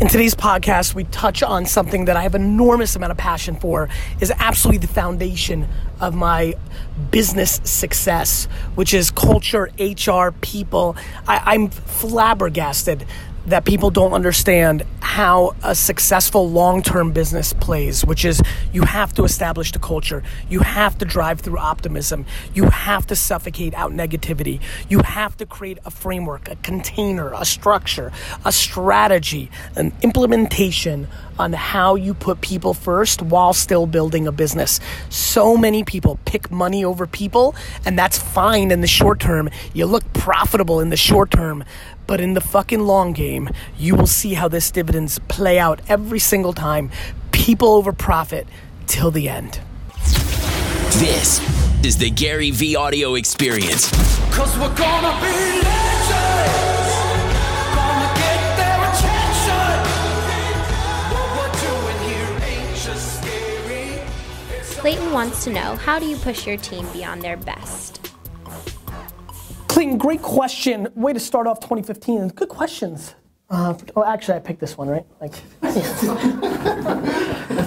In today's podcast, we touch on something that I have enormous amount of passion for, is absolutely the foundation of my business success, which is culture, HR, people. I, I'm flabbergasted that people don't understand how a successful long term business plays, which is you have to establish the culture. You have to drive through optimism. You have to suffocate out negativity. You have to create a framework, a container, a structure, a strategy, an implementation on how you put people first while still building a business. So many people pick money over people, and that's fine in the short term. You look profitable in the short term but in the fucking long game, you will see how this dividends play out every single time. People over profit till the end. This is the Gary Vee audio experience. Cause we're gonna be legends. Gonna get their attention. What we're doing here ain't just scary. Clayton wants to know how do you push your team beyond their best? Clayton, great question. Way to start off 2015. Good questions. Uh, oh, actually, I picked this one, right? Like,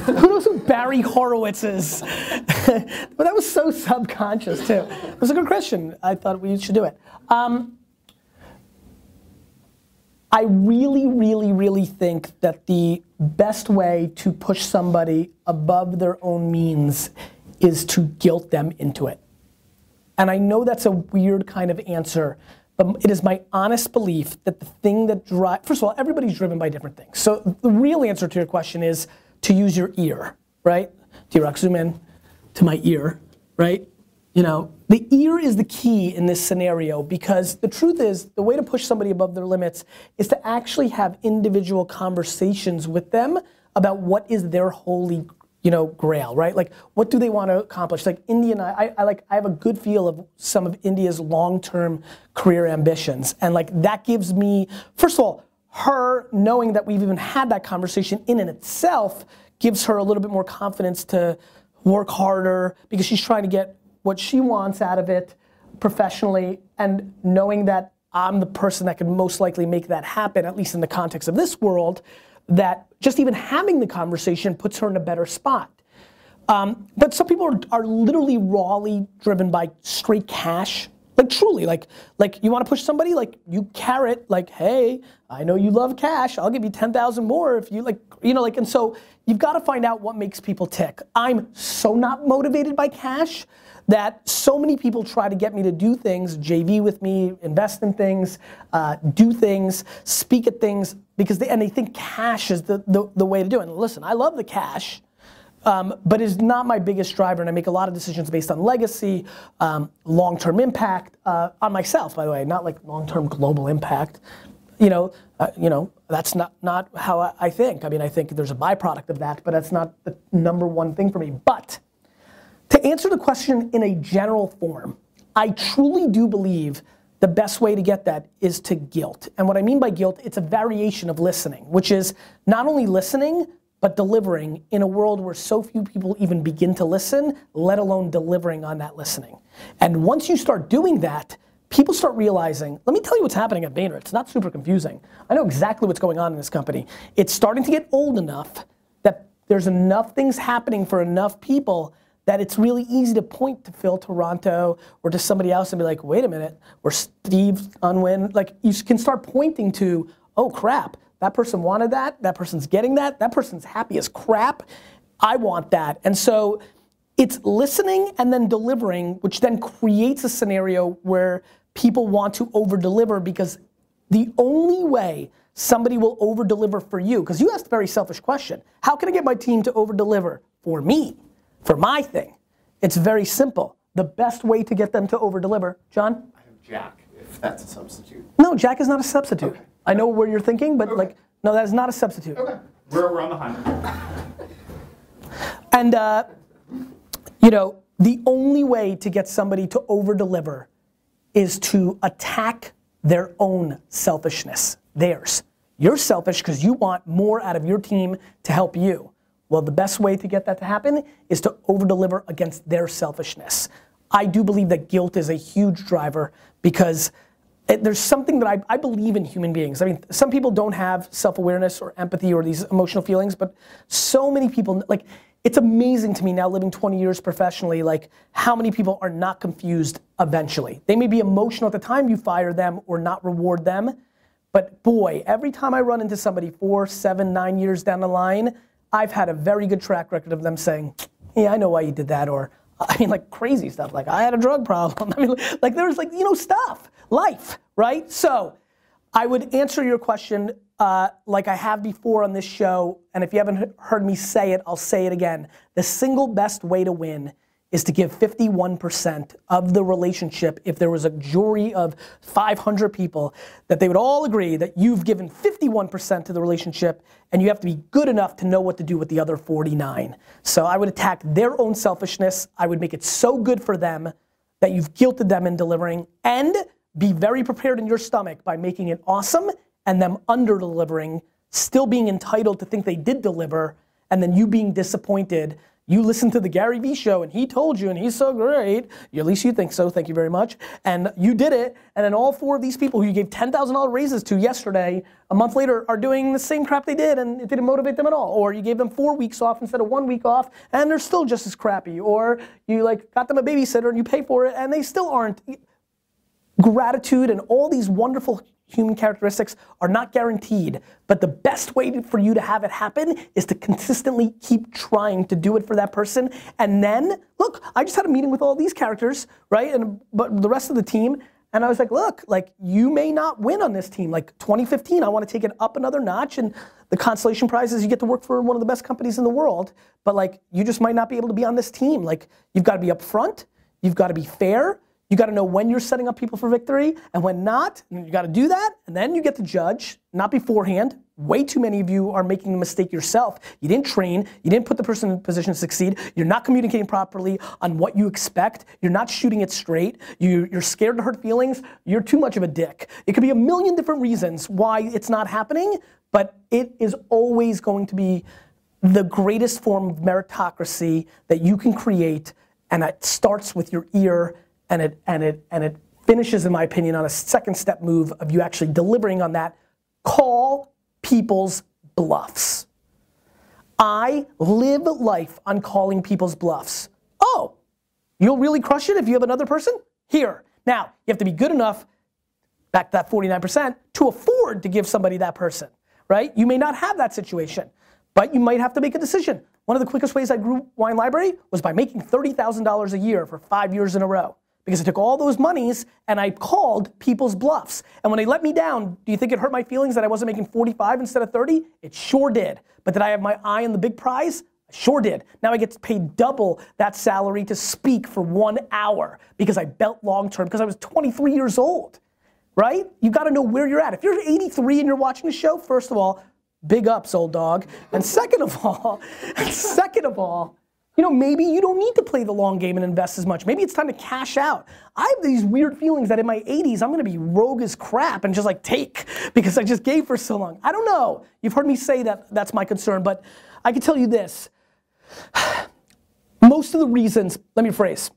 who knows who Barry Horowitz is? but that was so subconscious too. It was a good question. I thought we should do it. Um, I really, really, really think that the best way to push somebody above their own means is to guilt them into it. And I know that's a weird kind of answer, but it is my honest belief that the thing that drives, first of all, everybody's driven by different things. So the real answer to your question is to use your ear, right? T-Rock, zoom in to my ear, right? You know, the ear is the key in this scenario because the truth is the way to push somebody above their limits is to actually have individual conversations with them about what is their holy you know, grail, right? Like, what do they want to accomplish? Like, India and I, I, like, I have a good feel of some of India's long-term career ambitions, and like that gives me, first of all, her knowing that we've even had that conversation in and itself gives her a little bit more confidence to work harder because she's trying to get what she wants out of it professionally, and knowing that I'm the person that can most likely make that happen, at least in the context of this world that just even having the conversation puts her in a better spot. Um, but some people are, are literally rawly driven by straight cash. Like truly, like like you want to push somebody, like you carrot, like hey, I know you love cash. I'll give you ten thousand more if you like, you know, like. And so you've got to find out what makes people tick. I'm so not motivated by cash that so many people try to get me to do things, JV with me, invest in things, uh, do things, speak at things, because they, and they think cash is the, the, the way to do it. And listen, I love the cash, um, but it's not my biggest driver, and I make a lot of decisions based on legacy, um, long-term impact uh, on myself, by the way, not like long-term global impact. You know, uh, you know, that's not not how I, I think. I mean, I think there's a byproduct of that, but that's not the number one thing for me. But to answer the question in a general form, I truly do believe the best way to get that is to guilt. And what I mean by guilt, it's a variation of listening, which is not only listening, but delivering in a world where so few people even begin to listen, let alone delivering on that listening. And once you start doing that, people start realizing, let me tell you what's happening at Vayner. It's not super confusing. I know exactly what's going on in this company. It's starting to get old enough that there's enough things happening for enough people that it's really easy to point to Phil Toronto or to somebody else and be like, wait a minute, or Steve Unwin. Like you can start pointing to, oh crap, that person wanted that, that person's getting that, that person's happy as crap. I want that. And so it's listening and then delivering, which then creates a scenario where people want to over deliver because the only way somebody will over deliver for you, because you asked a very selfish question how can I get my team to over deliver for me? For my thing. It's very simple. The best way to get them to over deliver, John? I have Jack, if that's a substitute. No, Jack is not a substitute. Okay. I know where you're thinking, but okay. like, no, that is not a substitute. Okay. We're, we're on the hunt. And, uh, you know, the only way to get somebody to over deliver is to attack their own selfishness, theirs. You're selfish because you want more out of your team to help you. Well, the best way to get that to happen is to over deliver against their selfishness. I do believe that guilt is a huge driver because it, there's something that I, I believe in human beings. I mean, some people don't have self awareness or empathy or these emotional feelings, but so many people, like, it's amazing to me now living 20 years professionally, like, how many people are not confused eventually. They may be emotional at the time you fire them or not reward them, but boy, every time I run into somebody four, seven, nine years down the line, I've had a very good track record of them saying, yeah, I know why you did that, or I mean, like crazy stuff. Like I had a drug problem. I mean, like there was like you know stuff, life, right? So, I would answer your question uh, like I have before on this show, and if you haven't heard me say it, I'll say it again. The single best way to win is to give 51% of the relationship if there was a jury of 500 people that they would all agree that you've given 51% to the relationship and you have to be good enough to know what to do with the other 49 so i would attack their own selfishness. I would make it so good for them that you've guilted them in delivering and be very prepared in your stomach by making it awesome and them under delivering still being entitled to think they did deliver and then you being disappointed you listened to the Gary Vee show and he told you and he's so great. At least you think so. Thank you very much. And you did it. And then all four of these people who you gave $10,000 raises to yesterday, a month later, are doing the same crap they did and it didn't motivate them at all. Or you gave them four weeks off instead of one week off and they're still just as crappy. Or you like got them a babysitter and you pay for it and they still aren't. Gratitude and all these wonderful human characteristics are not guaranteed, but the best way for you to have it happen is to consistently keep trying to do it for that person. And then, look, I just had a meeting with all these characters, right? And but the rest of the team, and I was like, look, like you may not win on this team. Like 2015, I want to take it up another notch. And the consolation prize is you get to work for one of the best companies in the world. But like you just might not be able to be on this team. Like you've got to be upfront, you've got to be fair, you got to know when you're setting up people for victory and when not. And you got to do that, and then you get to judge, not beforehand. Way too many of you are making the mistake yourself. You didn't train, you didn't put the person in position to succeed, you're not communicating properly on what you expect, you're not shooting it straight, you, you're scared to hurt feelings, you're too much of a dick. It could be a million different reasons why it's not happening, but it is always going to be the greatest form of meritocracy that you can create, and it starts with your ear and it and it and it finishes, in my opinion, on a second step move of you actually delivering on that. Call people's bluffs. I live life on calling people's bluffs. Oh, you'll really crush it if you have another person? Here. Now, you have to be good enough, back to that 49%, to afford to give somebody that person, right? You may not have that situation, but you might have to make a decision. One of the quickest ways I grew Wine Library was by making $30,000 a year for five years in a row because I took all those monies and I called people's bluffs. And when they let me down, do you think it hurt my feelings that I wasn't making 45 instead of 30? It sure did. But did I have my eye on the big prize? I sure did. Now I get paid double that salary to speak for one hour because I built long term because I was 23 years old. Right? You got to know where you're at. If you're 83 and you're watching the show, first of all, big ups, old dog. And second of all, second of all, you know, maybe you don't need to play the long game and invest as much. Maybe it's time to cash out. I have these weird feelings that in my 80s, I'm gonna be rogue as crap and just like take because I just gave for so long. I don't know. You've heard me say that that's my concern, but I can tell you this. Most of the reasons, let me phrase,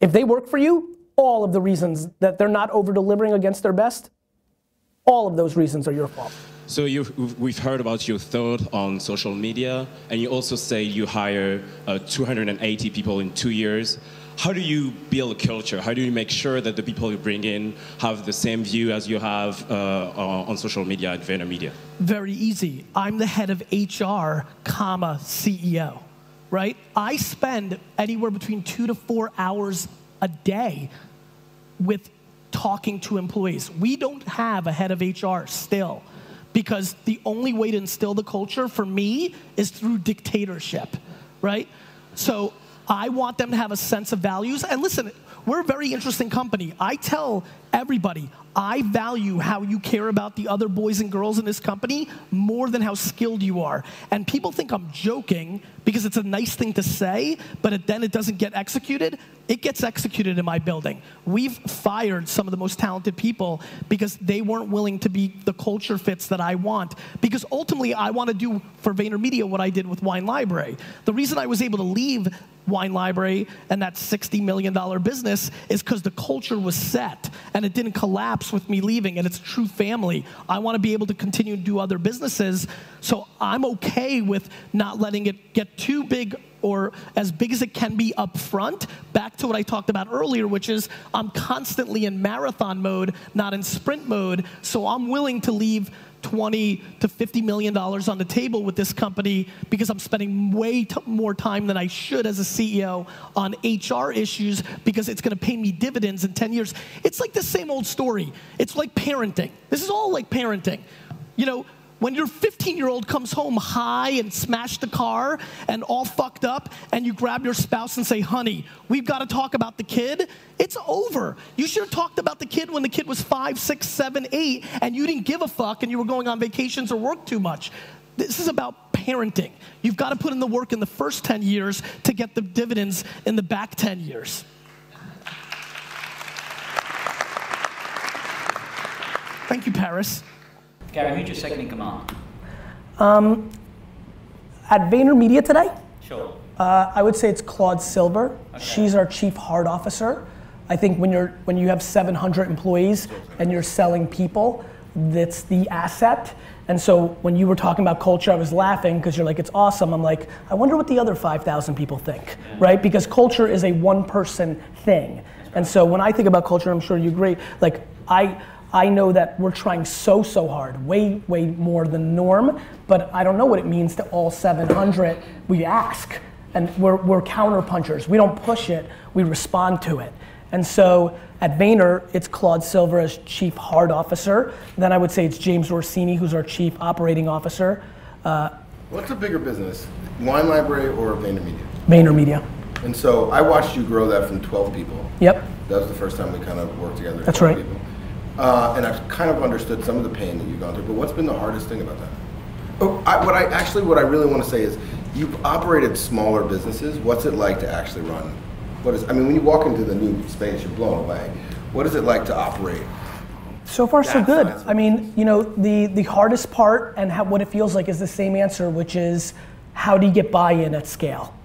if they work for you, all of the reasons that they're not over delivering against their best, all of those reasons are your fault. So we've heard about your thought on social media, and you also say you hire uh, 280 people in two years. How do you build a culture? How do you make sure that the people you bring in have the same view as you have uh, on social media at VaynerMedia? Very easy. I'm the head of HR, comma CEO, right? I spend anywhere between two to four hours a day with talking to employees. We don't have a head of HR still because the only way to instill the culture for me is through dictatorship, right? So I want them to have a sense of values. And listen, we're a very interesting company. I tell everybody, I value how you care about the other boys and girls in this company more than how skilled you are. And people think I'm joking because it's a nice thing to say, but then it doesn't get executed. It gets executed in my building. We've fired some of the most talented people because they weren't willing to be the culture fits that I want. Because ultimately, I want to do for VaynerMedia what I did with Wine Library. The reason I was able to leave Wine Library and that $60 million business is because the culture was set. And and it didn't collapse with me leaving, and it's a true family. I want to be able to continue to do other businesses, so I'm okay with not letting it get too big or as big as it can be up front. Back to what I talked about earlier, which is I'm constantly in marathon mode, not in sprint mode, so I'm willing to leave 20 to 50 million dollars on the table with this company because I'm spending way more time than I should as a CEO on HR issues because it's going to pay me dividends in 10 years. It's like the same old story. It's like parenting. This is all like parenting. You know, when your 15 year old comes home high and smashed the car and all fucked up, and you grab your spouse and say, honey, we've got to talk about the kid, it's over. You should have talked about the kid when the kid was five, six, seven, eight, and you didn't give a fuck and you were going on vacations or work too much. This is about parenting. You've got to put in the work in the first 10 years to get the dividends in the back 10 years. Thank you, Paris. Gary, who's your second in command? Um, at VaynerMedia today, Sure. uh, I would say it's Claude Silver. She's our chief heart officer. I think when you're when you have 700 employees and you're selling people, that's the asset. And so when you were talking about culture, I was laughing because you're like, it's awesome. I'm like, I wonder what the other 5,000 people think, right? Because culture is a one person thing. And so when I think about culture, I'm sure you agree, like I, I know that we're trying so, so hard, way, way more than norm, but I don't know what it means to all 700. We ask, and we're, we're counter punchers. We don't push it, we respond to it. And so at Vayner, it's Claude Silver as Chief Heart Officer. Then I would say it's James Orsini, who's our Chief Operating Officer. Uh, What's a bigger business, Wine Library or VaynerMedia? VaynerMedia. And so I watched you grow that from 12 people. Yep. That was the first time we kind of worked together. That's 12 right. People. Uh, and I've kind of understood some of the pain that you've gone through. But what's been the hardest thing about that? Oh, I, what I actually, what I really want to say is, you've operated smaller businesses. What's it like to actually run? What is? I mean, when you walk into the new space, you're blown away. What is it like to operate? So far, so good. I mean, you know, the, the hardest part and how, what it feels like is the same answer, which is how do you get buy-in at scale?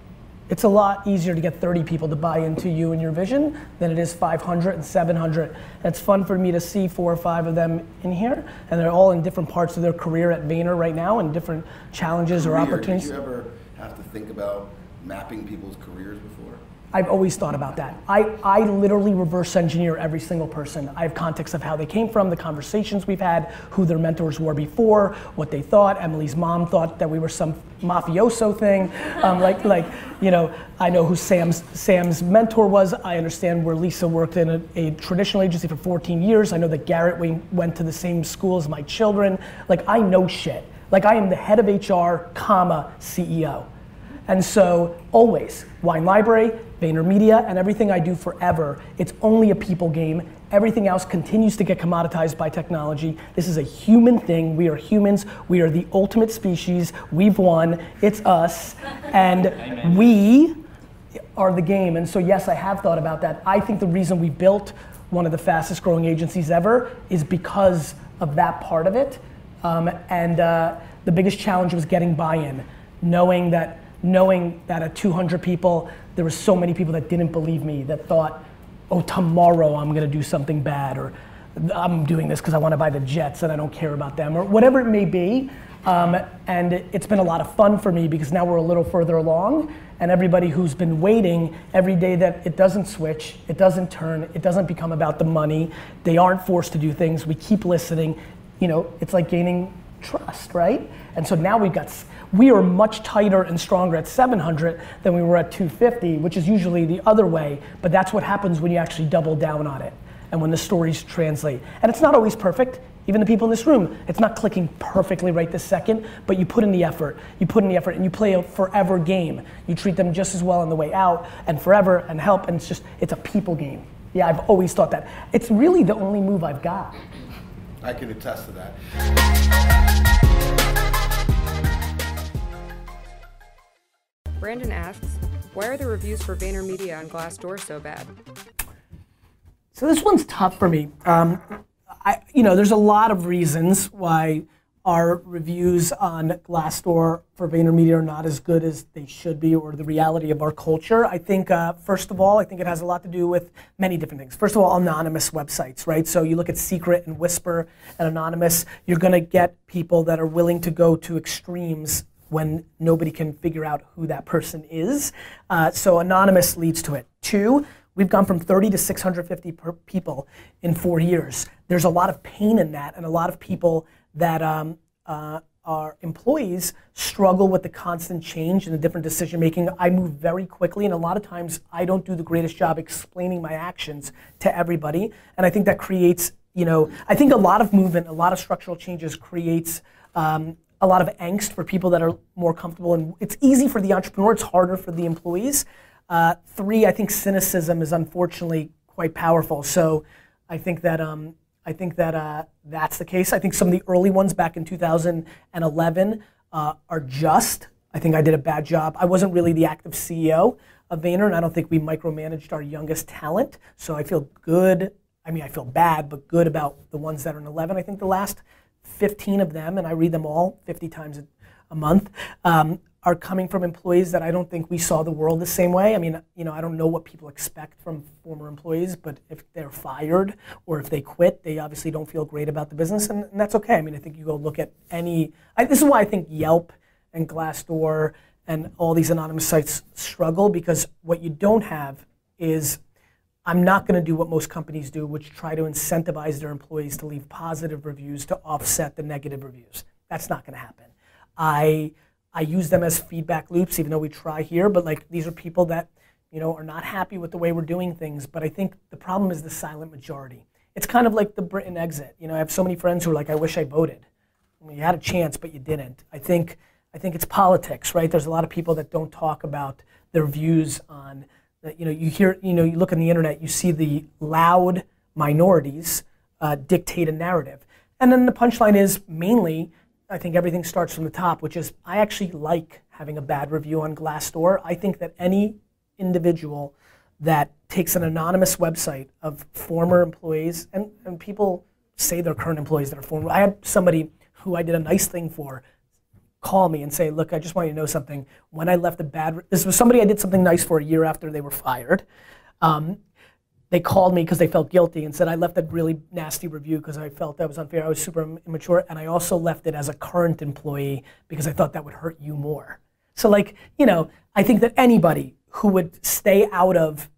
It's a lot easier to get 30 people to buy into you and your vision than it is 500 and 700. It's fun for me to see four or five of them in here, and they're all in different parts of their career at Vayner right now and different challenges or opportunities. Did you ever have to think about mapping people's careers before? I've always thought about that. I, I literally reverse engineer every single person. I have context of how they came from, the conversations we've had, who their mentors were before, what they thought. Emily's mom thought that we were some mafioso thing. Um, like, like, you know, I know who Sam's, Sam's mentor was. I understand where Lisa worked in a, a traditional agency for 14 years. I know that Garrett we went to the same school as my children. Like, I know shit. Like, I am the head of HR, comma, CEO. And so, always, Wine Library, VaynerMedia, and everything I do forever, it's only a people game. Everything else continues to get commoditized by technology. This is a human thing. We are humans. We are the ultimate species. We've won. It's us. And we are the game. And so, yes, I have thought about that. I think the reason we built one of the fastest growing agencies ever is because of that part of it. Um, and uh, the biggest challenge was getting buy in, knowing that knowing that at 200 people, there were so many people that didn't believe me, that thought, oh, tomorrow I'm gonna do something bad, or I'm doing this because I wanna buy the Jets and I don't care about them, or whatever it may be. Um, and it, it's been a lot of fun for me because now we're a little further along, and everybody who's been waiting every day that it doesn't switch, it doesn't turn, it doesn't become about the money, they aren't forced to do things, we keep listening, you know, it's like gaining trust, right? And so now we've got, we are much tighter and stronger at 700 than we were at 250, which is usually the other way, but that's what happens when you actually double down on it and when the stories translate. And it's not always perfect. Even the people in this room, it's not clicking perfectly right this second, but you put in the effort. You put in the effort and you play a forever game. You treat them just as well on the way out and forever and help, and it's just, it's a people game. Yeah, I've always thought that. It's really the only move I've got. I can attest to that. Brandon asks, why are the reviews for VaynerMedia on Glassdoor so bad? So this one's tough for me. Um, I, you know, there's a lot of reasons why our reviews on Glassdoor for VaynerMedia are not as good as they should be, or the reality of our culture. I think, uh, first of all, I think it has a lot to do with many different things. First of all, anonymous websites, right? So you look at Secret and Whisper and Anonymous, you're going to get people that are willing to go to extremes when nobody can figure out who that person is. Uh, so anonymous leads to it. Two, we've gone from 30 to 650 people in four years. There's a lot of pain in that, and a lot of people that um, uh, employees struggle with the constant change and the different decision making. I move very quickly, and a lot of times I don't do the greatest job explaining my actions to everybody. And I think that creates, you know, I think a lot of movement, a lot of structural changes creates um, a lot of angst for people that are more comfortable. And it's easy for the entrepreneur, it's harder for the employees. Uh, three, I think cynicism is unfortunately quite powerful. So I think that um, I think that uh, that's the case. I think some of the early ones back in 2011 uh, are just. I think I did a bad job. I wasn't really the active CEO of Vayner, and I don't think we micromanaged our youngest talent. So I feel good. I mean, I feel bad, but good about the ones that are in 11. I think the last 15 of them, and I read them all 50 times a month, um, are coming from employees that I don't think we saw the world the same way. I mean, you know, I don't know what people expect from former employees, but if they're fired or if they quit, they obviously don't feel great about the business, and, and that's okay. I mean, I think you go look at any. I, this is why I think Yelp and Glassdoor and all these anonymous sites struggle because what you don't have is I'm not going to do what most companies do, which try to incentivize their employees to leave positive reviews to offset the negative reviews. That's not going to happen. I I use them as feedback loops, even though we try here. But like these are people that you know are not happy with the way we're doing things. But I think the problem is the silent majority. It's kind of like the Britain exit. You know, I have so many friends who are like, I wish I voted. I mean, you had a chance, but you didn't. I think I think it's politics, right? There's a lot of people that don't talk about their views on. You know, you hear, you know, you look on the internet, you see the loud minorities uh, dictate a narrative, and then the punchline is mainly I think everything starts from the top, which is I actually like having a bad review on Glassdoor. I think that any individual that takes an anonymous website of former employees, and, and people say they're current employees that are former. I had somebody who I did a nice thing for call me and say, look, I just want you to know something. When I left a bad, this was somebody I did something nice for a year after they were fired. Um, they called me because they felt guilty and said I left a really nasty review because I felt that was unfair. I was super immature, and I also left it as a current employee because I thought that would hurt you more. So, like, you know, I think that anybody who would stay out of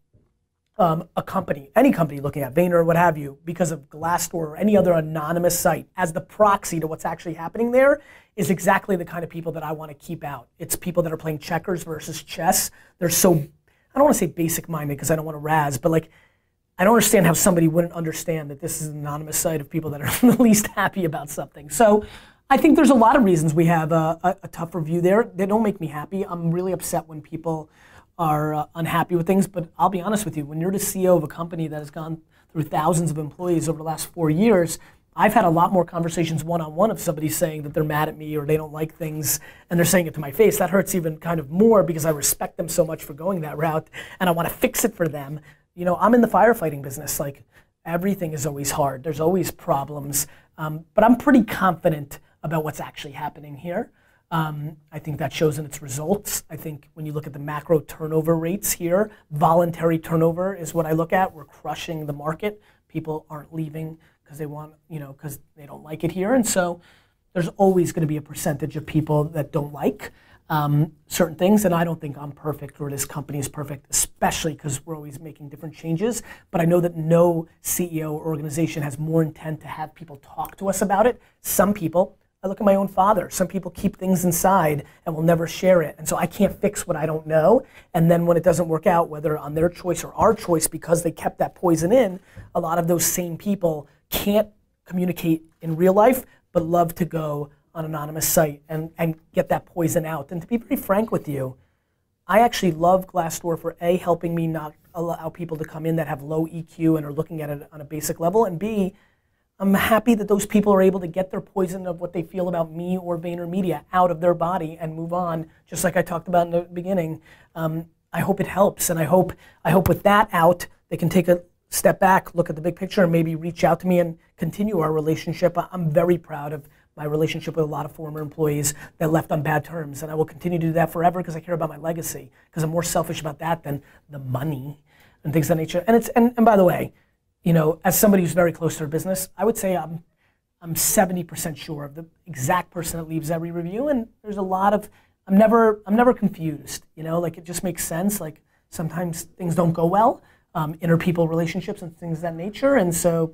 um, a company, any company looking at Vayner or what have you, because of Glassdoor or any other anonymous site as the proxy to what's actually happening there is exactly the kind of people that I want to keep out. It's people that are playing checkers versus chess. They're so, I don't want to say basic minded because I don't want to razz, but like, I don't understand how somebody wouldn't understand that this is an anonymous site of people that are the least happy about something. So I think there's a lot of reasons we have a, a, a tough review there. They don't make me happy. I'm really upset when people are uh, unhappy with things. But I'll be honest with you, when you're the CEO of a company that has gone through thousands of employees over the last four years, I've had a lot more conversations one on one of somebody saying that they're mad at me or they don't like things and they're saying it to my face. That hurts even kind of more because I respect them so much for going that route and I want to fix it for them you know, I'm in the firefighting business. Like everything is always hard. There's always problems. Um, but I'm pretty confident about what's actually happening here. Um, I think that shows in its results. I think when you look at the macro turnover rates here, voluntary turnover is what I look at. We're crushing the market. People aren't leaving because they want, you know, because they don't like it here. And so there's always going to be a percentage of people that don't like um, certain things, and I don't think I'm perfect or this company is perfect, especially because we're always making different changes. But I know that no CEO or organization has more intent to have people talk to us about it. Some people, I look at my own father, some people keep things inside and will never share it. And so I can't fix what I don't know. And then when it doesn't work out, whether on their choice or our choice, because they kept that poison in, a lot of those same people can't communicate in real life, but love to go on anonymous site and, and get that poison out. And to be very frank with you, I actually love Glassdoor for A, helping me not allow people to come in that have low EQ and are looking at it on a basic level, and B, I'm happy that those people are able to get their poison of what they feel about me or VaynerMedia out of their body and move on, just like I talked about in the beginning. Um, I hope it helps, and I hope I hope with that out, they can take a step back, look at the big picture, and maybe reach out to me and continue our relationship. I'm very proud of my relationship with a lot of former employees that left on bad terms. And I will continue to do that forever because I care about my legacy, because I'm more selfish about that than the money and things of that nature. And, it's, and, and by the way, you know, as somebody who's very close to her business, I would say I'm, I'm 70% sure of the exact person that leaves every review. And there's a lot of, I'm never, I'm never confused, you know, like it just makes sense. Like sometimes things don't go well, um, interpeople relationships and things of that nature. And so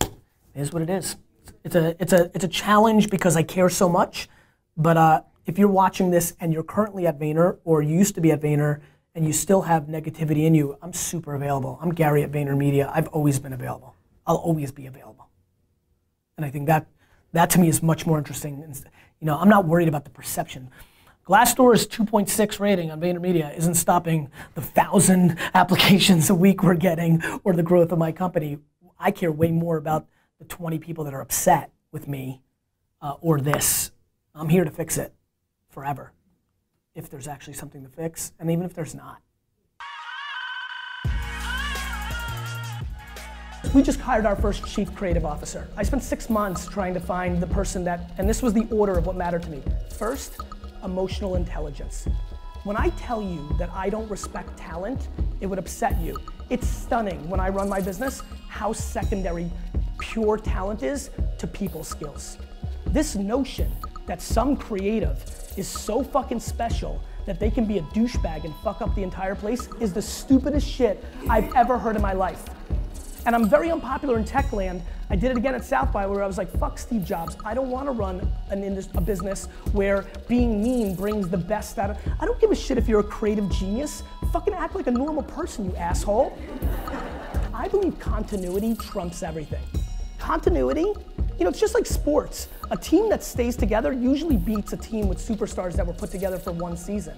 it is what it is it's a it's a it's a challenge because I care so much. But uh, if you're watching this and you're currently at Vayner or you used to be at Vayner and you still have negativity in you, I'm super available. I'm Gary at VaynerMedia. I've always been available. I'll always be available. And I think that that to me is much more interesting. You know, I'm not worried about the perception. Glassdoor's 2.6 rating on VaynerMedia isn't stopping the thousand applications a week we're getting or the growth of my company. I care way more about the 20 people that are upset with me uh, or this. I'm here to fix it forever if there's actually something to fix, and even if there's not. We just hired our first chief creative officer. I spent six months trying to find the person that, and this was the order of what mattered to me. First, emotional intelligence. When I tell you that I don't respect talent, it would upset you. It's stunning when I run my business how secondary pure talent is to people skills. This notion that some creative is so fucking special that they can be a douchebag and fuck up the entire place is the stupidest shit I've ever heard in my life. And I'm very unpopular in tech land. I did it again at South by where I was like, fuck Steve Jobs. I don't want to run an indus- a business where being mean brings the best out of I don't give a shit if you're a creative genius. Fucking act like a normal person, you asshole. I believe continuity trumps everything continuity, you know, it's just like sports. A team that stays together usually beats a team with superstars that were put together for one season.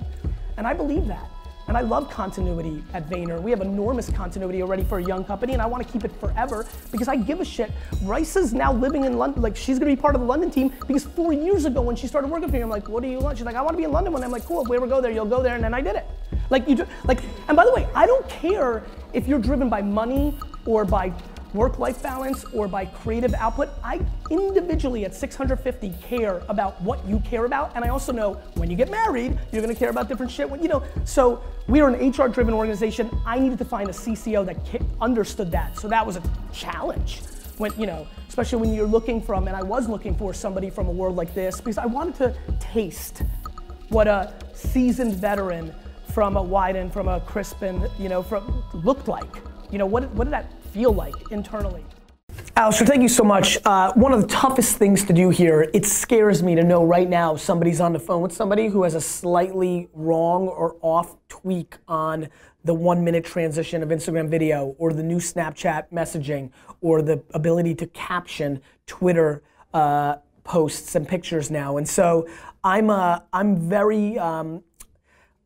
And I believe that. And I love continuity at Vayner. We have enormous continuity already for a young company, and I want to keep it forever because I give a shit. Rice is now living in London, like she's gonna be part of the London team because four years ago when she started working for me, I'm like, what do you want? She's like, I want to be in London. When I'm like, cool, if we ever go there, you'll go there, and then I did it. Like you, do, like, and by the way, I don't care if you're driven by money or by work-life balance or by creative output, I individually at 650 care about what you care about, and I also know when you get married, you're gonna care about different shit. You know, so we are an HR-driven organization. I needed to find a CCO that understood that, so that was a challenge. When you know, especially when you're looking from, and I was looking for somebody from a world like this because I wanted to taste what a seasoned veteran from a Wieden, from a Crispin, you know, from looked like. You know, what, what did that feel like internally? Alistair, thank you so much. Uh, one of the toughest things to do here, it scares me to know right now somebody's on the phone with somebody who has a slightly wrong or off tweak on the one minute transition of Instagram video or the new Snapchat messaging or the ability to caption Twitter uh, posts and pictures now. And so I'm, uh, I'm very, um,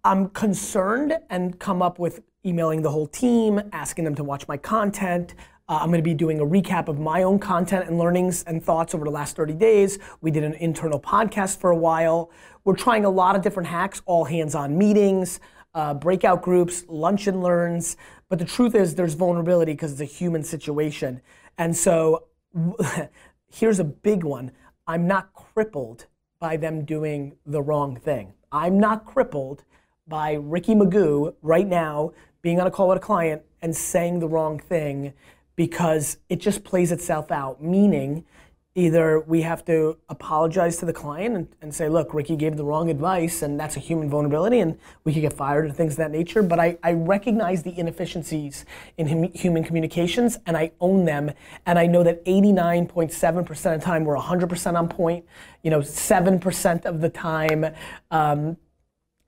I'm concerned and come up with emailing the whole team, asking them to watch my content. Uh, I'm going to be doing a recap of my own content and learnings and thoughts over the last 30 days. We did an internal podcast for a while. We're trying a lot of different hacks, all hands on meetings, uh, breakout groups, lunch and learns. But the truth is, there's vulnerability because it's a human situation. And so here's a big one I'm not crippled by them doing the wrong thing. I'm not crippled by Ricky Magoo right now being on a call with a client and saying the wrong thing because it just plays itself out. Meaning, either we have to apologize to the client and, and, say, look, Ricky gave the wrong advice, and that's a human vulnerability, and we could get fired and things of that nature. But I, I recognize the inefficiencies in hum, human communications, and I own them. And I know that 89.7% of the time we're 100% on point. You know, 7% of the time, um,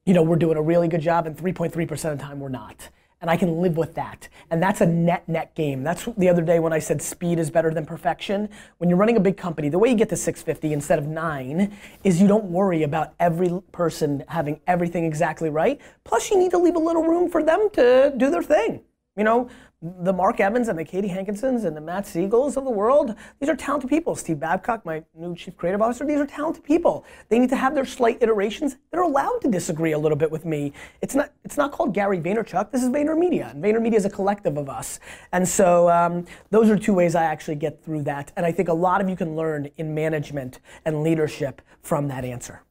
you know, we're doing a really good job, and 3.3% of the time we're not and I can live with that. And that's a net net game. That's the other day when I said speed is better than perfection. When you're running a big company, the way you get to 650 instead of 9 is you don't worry about every person having everything exactly right. Plus you need to leave a little room for them to do their thing. You know, the Mark Evans and the Katie Hankinsons and the Matt Siegels of the world, these are talented people. Steve Babcock, my new chief creative officer, these are talented people. They need to have their slight iterations. They're allowed to disagree a little bit with me. It's not, it's not called Gary Vaynerchuk. This is VaynerMedia. And VaynerMedia is a collective of us. And so um, those are two ways I actually get through that. And I think a lot of you can learn in management and leadership from that answer.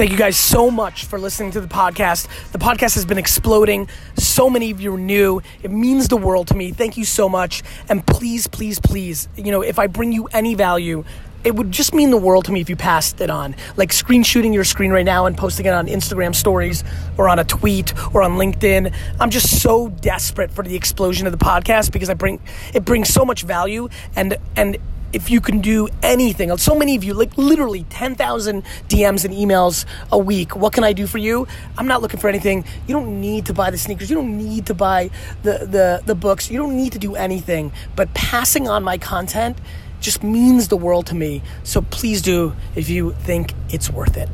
Thank you guys so much for listening to the podcast. The podcast has been exploding. So many of you are new. It means the world to me. Thank you so much. And please, please, please, you know, if I bring you any value, it would just mean the world to me if you passed it on. Like screen shooting your screen right now and posting it on Instagram stories or on a tweet or on LinkedIn. I'm just so desperate for the explosion of the podcast because I bring it brings so much value and and if you can do anything, so many of you, like literally 10,000 DMs and emails a week, what can I do for you? I'm not looking for anything. You don't need to buy the sneakers. You don't need to buy the, the, the books. You don't need to do anything. But passing on my content just means the world to me. So please do if you think it's worth it.